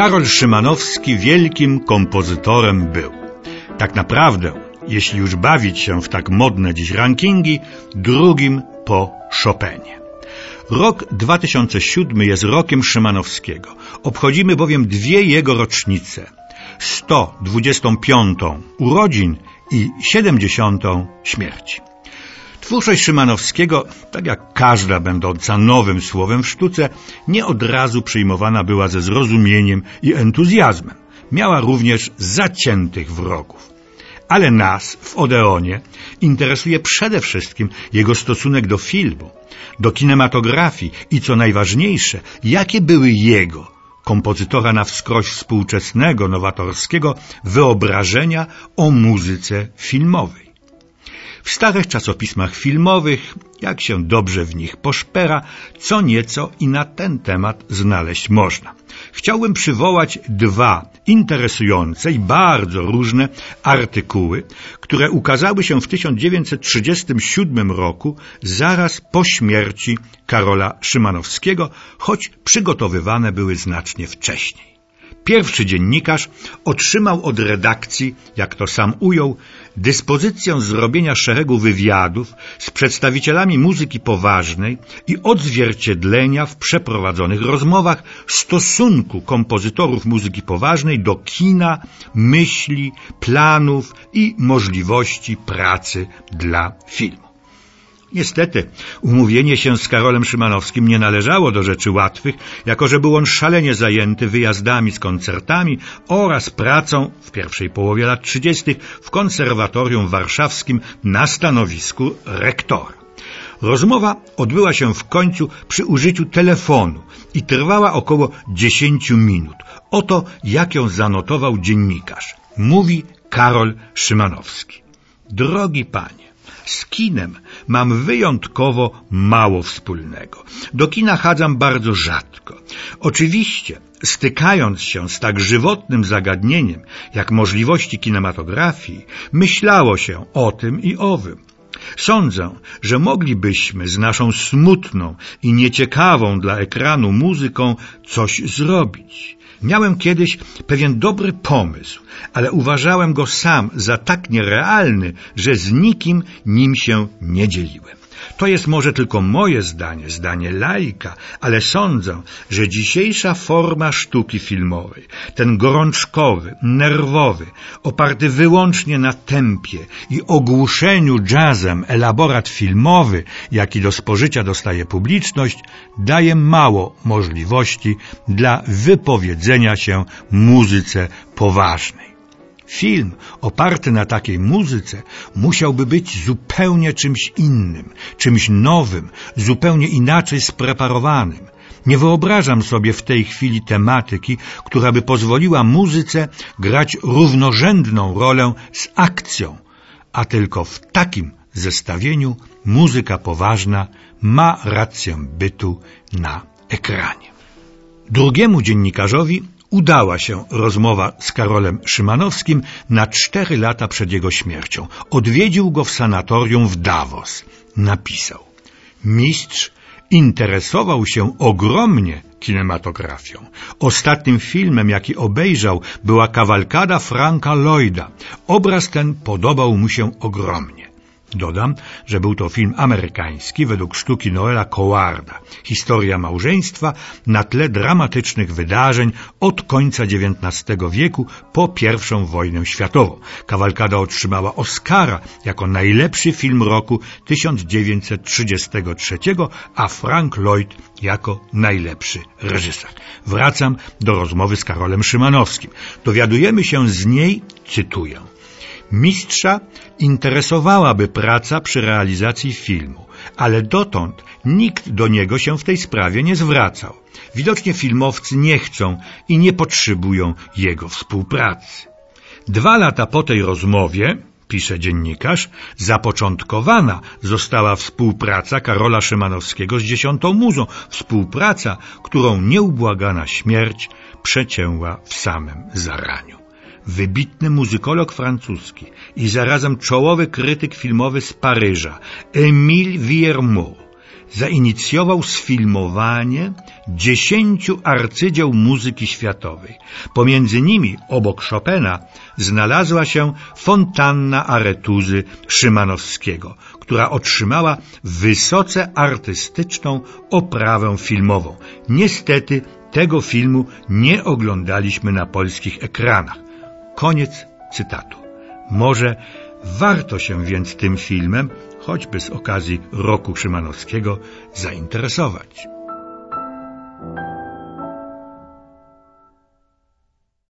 Karol Szymanowski wielkim kompozytorem był. Tak naprawdę, jeśli już bawić się w tak modne dziś rankingi, drugim po Chopinie. Rok 2007 jest rokiem Szymanowskiego. Obchodzimy bowiem dwie jego rocznice. 125. urodzin i 70. śmierci. Twórczość Szymanowskiego, tak jak każda będąca nowym słowem w sztuce, nie od razu przyjmowana była ze zrozumieniem i entuzjazmem. Miała również zaciętych wrogów. Ale nas w Odeonie interesuje przede wszystkim jego stosunek do filmu, do kinematografii i co najważniejsze, jakie były jego, kompozytora na wskroś współczesnego, nowatorskiego, wyobrażenia o muzyce filmowej. W starych czasopismach filmowych, jak się dobrze w nich poszpera, co nieco i na ten temat znaleźć można. Chciałbym przywołać dwa interesujące i bardzo różne artykuły, które ukazały się w 1937 roku, zaraz po śmierci Karola Szymanowskiego, choć przygotowywane były znacznie wcześniej. Pierwszy dziennikarz otrzymał od redakcji, jak to sam ujął, dyspozycję zrobienia szeregu wywiadów z przedstawicielami muzyki poważnej i odzwierciedlenia w przeprowadzonych rozmowach stosunku kompozytorów muzyki poważnej do kina, myśli, planów i możliwości pracy dla filmu. Niestety, umówienie się z Karolem Szymanowskim nie należało do rzeczy łatwych, jako że był on szalenie zajęty wyjazdami z koncertami oraz pracą w pierwszej połowie lat 30. w konserwatorium warszawskim na stanowisku rektora. Rozmowa odbyła się w końcu przy użyciu telefonu i trwała około 10 minut. Oto jak ją zanotował dziennikarz. Mówi Karol Szymanowski. Drogi panie, z kinem mam wyjątkowo mało wspólnego. Do kina chadzam bardzo rzadko. Oczywiście, stykając się z tak żywotnym zagadnieniem, jak możliwości kinematografii, myślało się o tym i owym. Sądzę, że moglibyśmy z naszą smutną i nieciekawą dla ekranu muzyką coś zrobić. Miałem kiedyś pewien dobry pomysł, ale uważałem go sam za tak nierealny, że z nikim nim się nie dzieliłem. To jest może tylko moje zdanie, zdanie laika, ale sądzę, że dzisiejsza forma sztuki filmowej, ten gorączkowy, nerwowy, oparty wyłącznie na tempie i ogłuszeniu jazzem elaborat filmowy, jaki do spożycia dostaje publiczność, daje mało możliwości dla wypowiedzenia się muzyce poważnej. Film oparty na takiej muzyce musiałby być zupełnie czymś innym, czymś nowym, zupełnie inaczej spreparowanym. Nie wyobrażam sobie w tej chwili tematyki, która by pozwoliła muzyce grać równorzędną rolę z akcją, a tylko w takim zestawieniu muzyka poważna ma rację bytu na ekranie. Drugiemu dziennikarzowi Udała się rozmowa z Karolem Szymanowskim na cztery lata przed jego śmiercią. Odwiedził go w sanatorium w Davos. Napisał. Mistrz interesował się ogromnie kinematografią. Ostatnim filmem, jaki obejrzał, była kawalkada Franka Lloyda. Obraz ten podobał mu się ogromnie. Dodam, że był to film amerykański według sztuki Noela Cowarda. Historia małżeństwa na tle dramatycznych wydarzeń od końca XIX wieku po I wojnę światową. Kawalkada otrzymała Oscara jako najlepszy film roku 1933, a Frank Lloyd jako najlepszy reżyser. Wracam do rozmowy z Karolem Szymanowskim. Dowiadujemy się z niej, cytuję, Mistrza interesowałaby praca przy realizacji filmu, ale dotąd nikt do niego się w tej sprawie nie zwracał. Widocznie filmowcy nie chcą i nie potrzebują jego współpracy. Dwa lata po tej rozmowie, pisze dziennikarz, zapoczątkowana została współpraca Karola Szymanowskiego z dziesiątą muzą, współpraca, którą nieubłagana śmierć przecięła w samym zaraniu wybitny muzykolog francuski i zarazem czołowy krytyk filmowy z Paryża, Émile Villermoz, zainicjował sfilmowanie dziesięciu arcydzieł muzyki światowej. Pomiędzy nimi, obok Chopina, znalazła się fontanna aretuzy Szymanowskiego, która otrzymała wysoce artystyczną oprawę filmową. Niestety tego filmu nie oglądaliśmy na polskich ekranach. Koniec cytatu. Może warto się więc tym filmem, choćby z okazji roku Szymanowskiego, zainteresować.